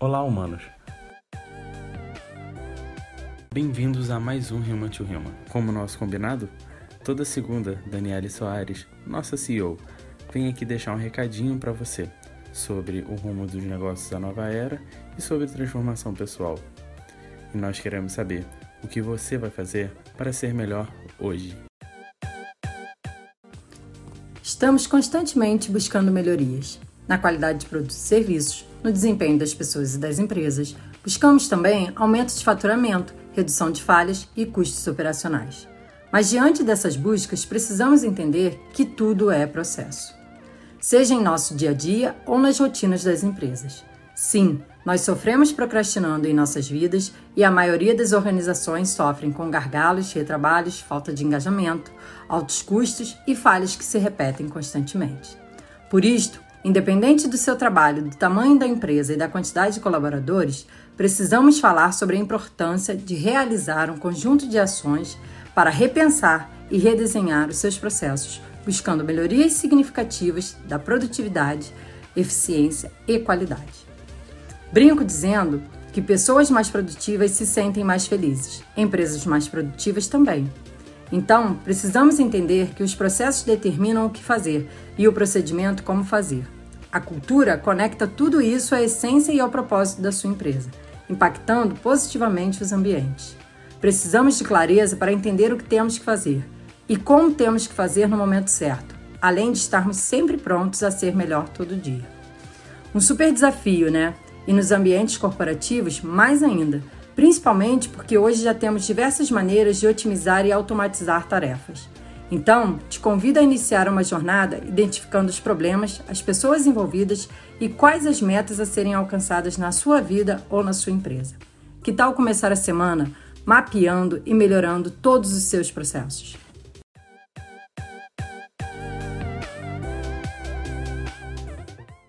Olá, humanos! Bem-vindos a mais um Human to Human. Como nosso combinado, toda segunda, Daniele Soares, nossa CEO, vem aqui deixar um recadinho para você sobre o rumo dos negócios da nova era e sobre transformação pessoal. E nós queremos saber o que você vai fazer para ser melhor hoje. Estamos constantemente buscando melhorias na qualidade de produtos e serviços, no desempenho das pessoas e das empresas. Buscamos também aumento de faturamento, redução de falhas e custos operacionais. Mas diante dessas buscas, precisamos entender que tudo é processo. Seja em nosso dia a dia ou nas rotinas das empresas. Sim, nós sofremos procrastinando em nossas vidas e a maioria das organizações sofrem com gargalos, retrabalhos, falta de engajamento, altos custos e falhas que se repetem constantemente. Por isto, independente do seu trabalho, do tamanho da empresa e da quantidade de colaboradores, precisamos falar sobre a importância de realizar um conjunto de ações para repensar e redesenhar os seus processos, buscando melhorias significativas da produtividade, eficiência e qualidade. Brinco dizendo que pessoas mais produtivas se sentem mais felizes, empresas mais produtivas também. Então, precisamos entender que os processos determinam o que fazer e o procedimento como fazer. A cultura conecta tudo isso à essência e ao propósito da sua empresa, impactando positivamente os ambientes. Precisamos de clareza para entender o que temos que fazer e como temos que fazer no momento certo, além de estarmos sempre prontos a ser melhor todo dia. Um super desafio, né? e nos ambientes corporativos mais ainda, principalmente porque hoje já temos diversas maneiras de otimizar e automatizar tarefas. Então, te convido a iniciar uma jornada identificando os problemas, as pessoas envolvidas e quais as metas a serem alcançadas na sua vida ou na sua empresa. Que tal começar a semana mapeando e melhorando todos os seus processos?